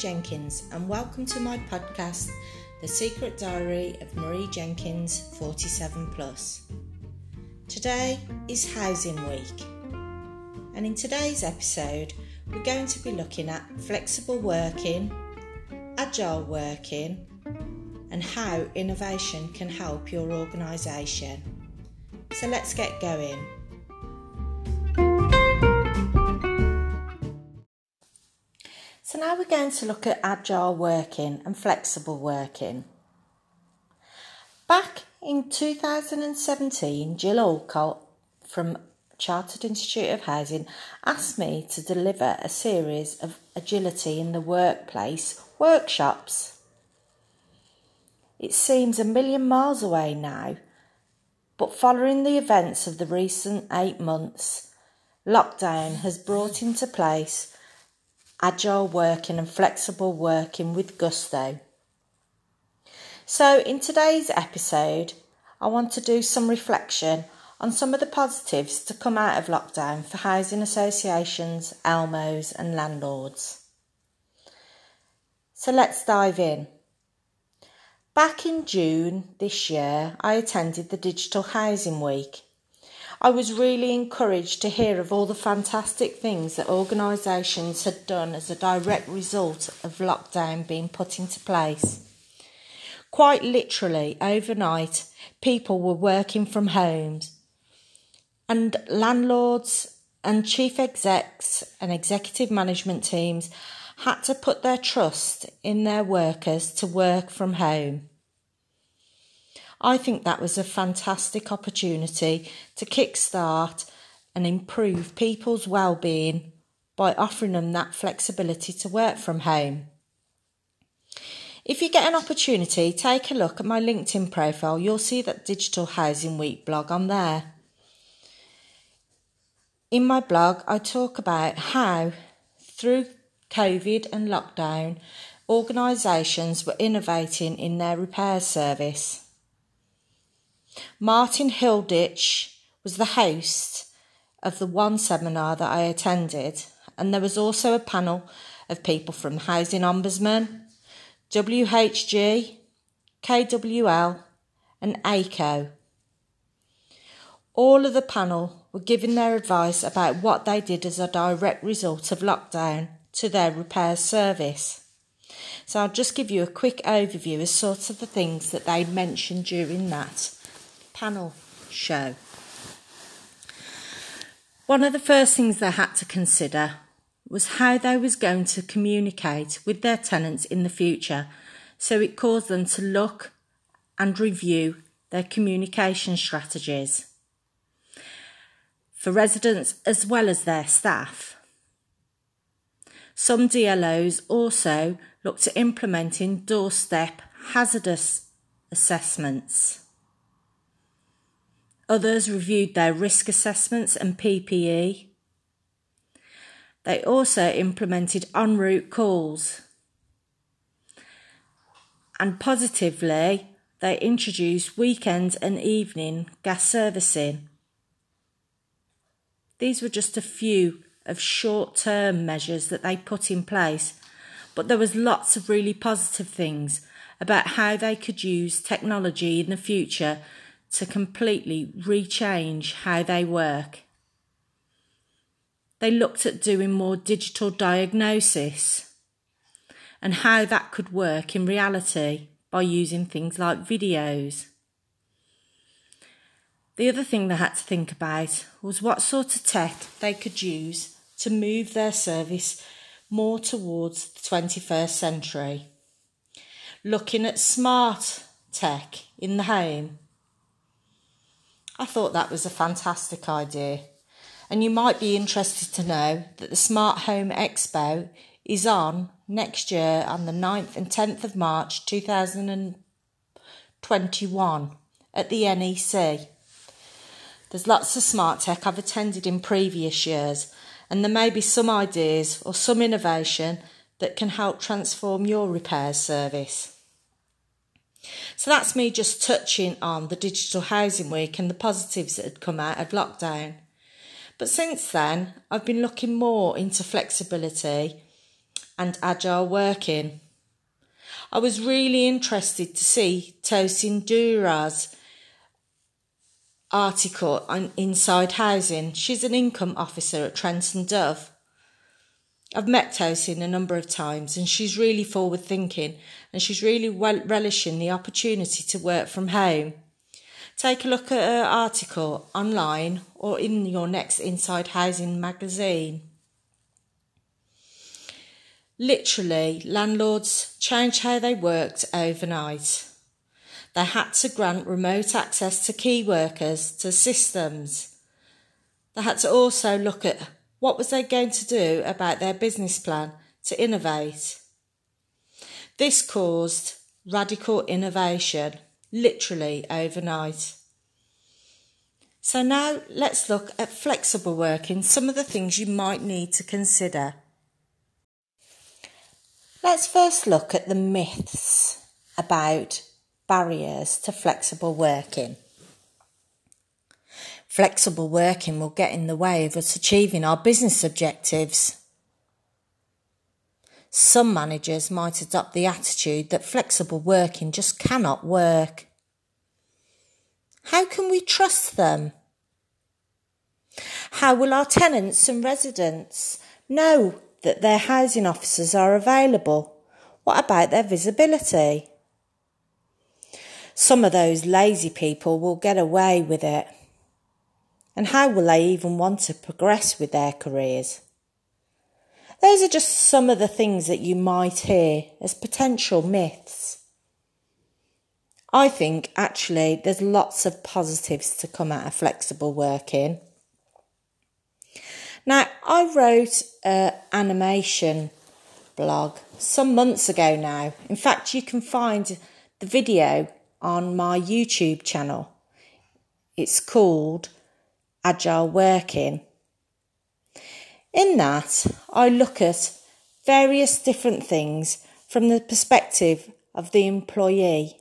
Jenkins, and welcome to my podcast, The Secret Diary of Marie Jenkins 47 Plus. Today is Housing Week, and in today's episode, we're going to be looking at flexible working, agile working, and how innovation can help your organisation. So let's get going. Now we're going to look at agile working and flexible working. Back in 2017, Jill Alcott from Chartered Institute of Housing asked me to deliver a series of agility in the workplace workshops. It seems a million miles away now, but following the events of the recent eight months, lockdown has brought into place agile working and flexible working with gusto. So, in today's episode, I want to do some reflection on some of the positives to come out of lockdown for housing associations, ALMOs, and landlords. So, let's dive in. Back in June this year, I attended the Digital Housing Week I was really encouraged to hear of all the fantastic things that organisations had done as a direct result of lockdown being put into place. Quite literally, overnight, people were working from homes, and landlords and chief execs and executive management teams had to put their trust in their workers to work from home. I think that was a fantastic opportunity to kickstart and improve people's well-being by offering them that flexibility to work from home. If you get an opportunity, take a look at my LinkedIn profile. You'll see that Digital Housing Week blog on there. In my blog, I talk about how, through COVID and lockdown, organisations were innovating in their repair service. Martin Hilditch was the host of the one seminar that I attended, and there was also a panel of people from Housing Ombudsman, WHG, KWL, and ACO. All of the panel were giving their advice about what they did as a direct result of lockdown to their repair service. So I'll just give you a quick overview of sort of the things that they mentioned during that panel show. One of the first things they had to consider was how they was going to communicate with their tenants in the future. So it caused them to look and review their communication strategies for residents as well as their staff. Some DLOs also looked at implementing doorstep hazardous assessments. Others reviewed their risk assessments and PPE. They also implemented en route calls. And positively, they introduced weekend and evening gas servicing. These were just a few of short term measures that they put in place, but there was lots of really positive things about how they could use technology in the future to completely rechange how they work. They looked at doing more digital diagnosis and how that could work in reality by using things like videos. The other thing they had to think about was what sort of tech they could use to move their service more towards the 21st century. Looking at smart tech in the home I thought that was a fantastic idea. And you might be interested to know that the Smart Home Expo is on next year on the 9th and 10th of March 2021 at the NEC. There's lots of smart tech I've attended in previous years, and there may be some ideas or some innovation that can help transform your repair service. So that's me just touching on the Digital Housing Week and the positives that had come out of lockdown. But since then, I've been looking more into flexibility and agile working. I was really interested to see Tosin Dura's article on Inside Housing. She's an income officer at Trent and Dove. I've met Tosin a number of times and she's really forward thinking and she's really well relishing the opportunity to work from home. Take a look at her article online or in your next Inside Housing magazine. Literally, landlords changed how they worked overnight. They had to grant remote access to key workers to systems. They had to also look at what was they going to do about their business plan to innovate. This caused radical innovation, literally overnight. So now let's look at flexible working, some of the things you might need to consider. Let's first look at the myths about barriers to flexible working. Flexible working will get in the way of us achieving our business objectives. Some managers might adopt the attitude that flexible working just cannot work. How can we trust them? How will our tenants and residents know that their housing officers are available? What about their visibility? Some of those lazy people will get away with it. And how will they even want to progress with their careers? Those are just some of the things that you might hear as potential myths. I think actually there's lots of positives to come out of flexible working. Now, I wrote an animation blog some months ago now. In fact, you can find the video on my YouTube channel. It's called Agile Working. In that, I look at various different things from the perspective of the employee.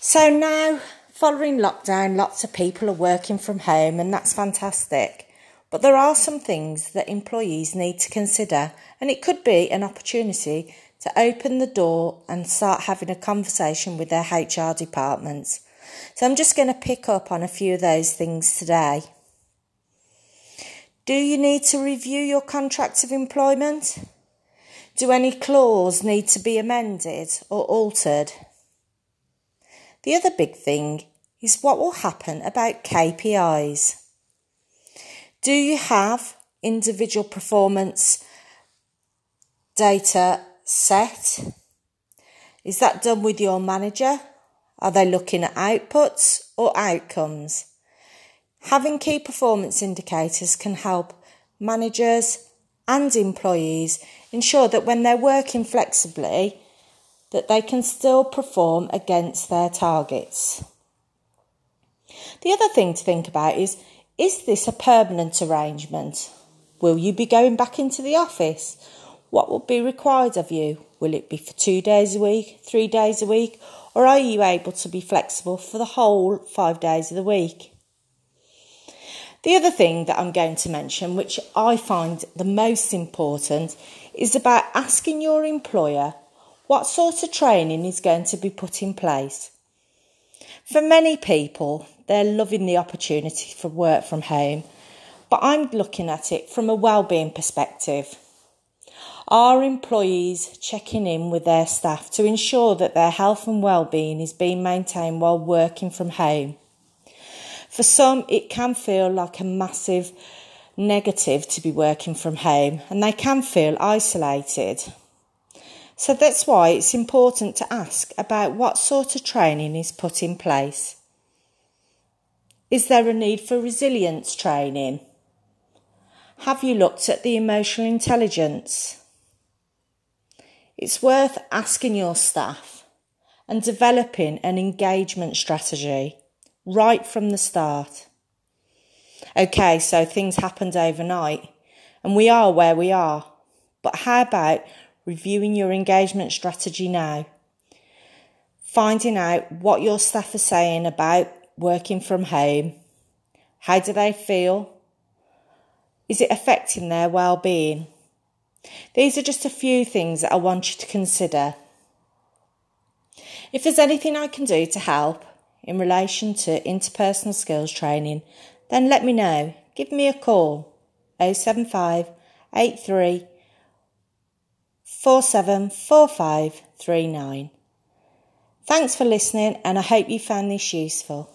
So now Following lockdown, lots of people are working from home, and that's fantastic. But there are some things that employees need to consider, and it could be an opportunity to open the door and start having a conversation with their HR departments. So I'm just going to pick up on a few of those things today. Do you need to review your contract of employment? Do any clause need to be amended or altered? The other big thing is what will happen about KPIs. Do you have individual performance data set? Is that done with your manager? Are they looking at outputs or outcomes? Having key performance indicators can help managers and employees ensure that when they're working flexibly that they can still perform against their targets. The other thing to think about is is this a permanent arrangement? Will you be going back into the office? What will be required of you? Will it be for two days a week, three days a week, or are you able to be flexible for the whole five days of the week? The other thing that I'm going to mention, which I find the most important, is about asking your employer what sort of training is going to be put in place. For many people, they're loving the opportunity for work from home, but I'm looking at it from a well-being perspective. Are employees checking in with their staff to ensure that their health and well-being is being maintained while working from home? For some, it can feel like a massive negative to be working from home and they can feel isolated. So that's why it's important to ask about what sort of training is put in place. Is there a need for resilience training? Have you looked at the emotional intelligence? It's worth asking your staff and developing an engagement strategy right from the start. Okay, so things happened overnight and we are where we are. But how about reviewing your engagement strategy now? Finding out what your staff are saying about working from home? How do they feel? Is it affecting their well-being? These are just a few things that I want you to consider. If there's anything I can do to help in relation to interpersonal skills training, then let me know. Give me a call 075 83 474539. Thanks for listening, and I hope you found this useful.